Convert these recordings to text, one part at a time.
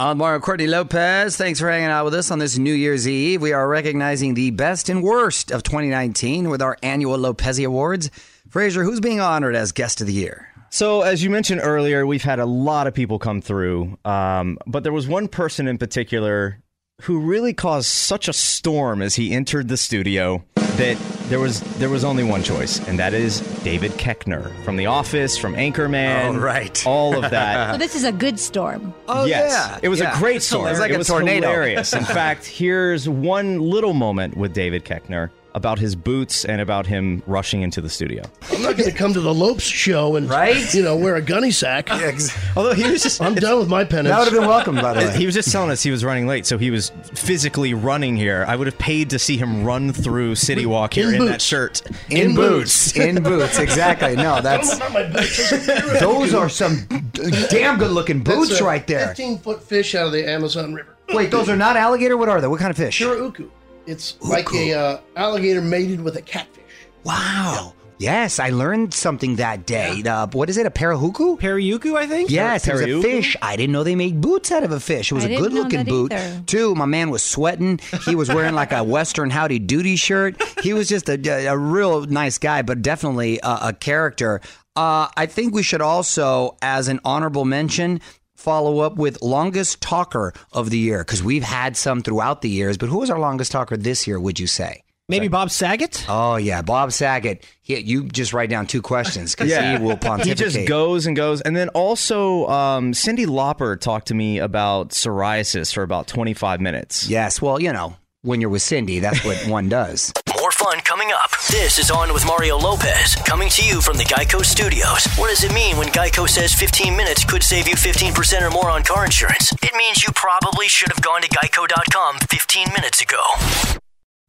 I'm Mario Courtney Lopez. Thanks for hanging out with us on this New Year's Eve. We are recognizing the best and worst of 2019 with our annual Lopez Awards. Fraser, who's being honored as Guest of the Year? So, as you mentioned earlier, we've had a lot of people come through, um, but there was one person in particular who really caused such a storm as he entered the studio that there was there was only one choice, and that is David Koechner from The Office, from Anchorman, Oh, right. all of that. So this is a good storm. Oh, yes, yeah. it was Yeah. a great It's storm. hilarious. It was like it a was tornado. hilarious. In fact, here's one little moment with David Koechner about his boots and about him rushing into the studio. I'm not going to come to the Lopez show and Right? you know wear a gunny sack. Although he was just I'm done with my penance. That would have been welcome, by the way. He was just telling us he was running late, so he was physically running here. I would have paid to see him run through City Walk here In in, that boots. shirt. in boots. in boots, exactly. No, that's Not my boots. those are some damn good looking boots That's a right there. 15 foot fish out of the Amazon River. Wait, those are not alligator. What are they? What kind of fish? Shirauku. It's like a uh, alligator mated with a catfish. Wow. Yes, I learned something that day. Uh, what is it? A parahuku? Periuku, I think. Yes, it was a fish. I didn't know they made boots out of a fish. It was I a good looking boot. either. Too, my man was sweating. He was wearing like a Western Howdy Doody shirt. He was just a, a real nice guy, but definitely a, a character. Uh, I think we should also, as an honorable mention, follow up with longest talker of the year because we've had some throughout the years. But who was our longest talker this year? Would you say? Maybe Bob Saget. Oh yeah, Bob Saget. He, you just write down two questions because he will pontificate. he pontificate. just goes and goes. And then also, um, Cyndi Lauper talked to me about psoriasis for about 25 minutes. Yes, well, you know, when you're with Cyndi, that's what one does. More fun coming up. This is On with Mario Lopez, coming to you from the Geico Studios. What does it mean when Geico says 15 minutes could save you 15% or more on car insurance? It means you probably should have gone to geico.com 15 minutes ago.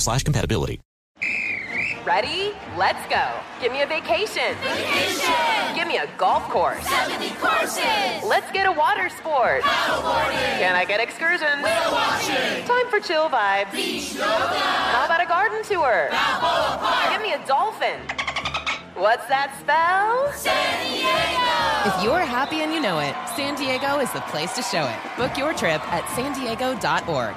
slash compatibility. Ready? Let's go. Give me a vacation. Vacation. Give me a golf course. 70 courses. Let's get a water sport. Paddleboarding. Can I get excursions? Whale watching. Time for chill vibes. Beach yoga. How about a garden tour? Balboa Park. Give me a dolphin. What's that spell? San Diego. If you're happy and you know it, San Diego is the place to show it. Book your trip at san diego.org.